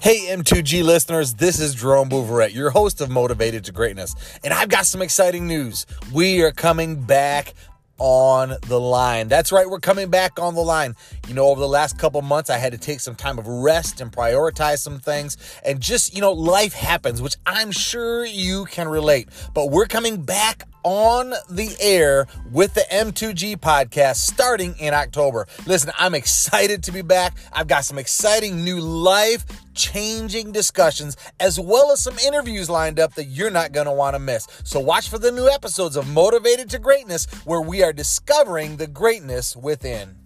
Hey, M2G listeners, this is Jerome Abouverette, your host of Motivated to Greatness. And I've got some exciting news. We are coming back on the line. That's right, we're coming back on the line. You know, over the last couple months, I had to take some time of rest and prioritize some things. And just, you know, life happens, which I'm sure you can relate. But we're coming back on the air with the M2G podcast starting in October. Listen, I'm excited to be back. I've got some exciting new life changing discussions as well as some interviews lined up that you're not going to want to miss. So watch for the new episodes of Motivated to Greatness where we are discovering the greatness within.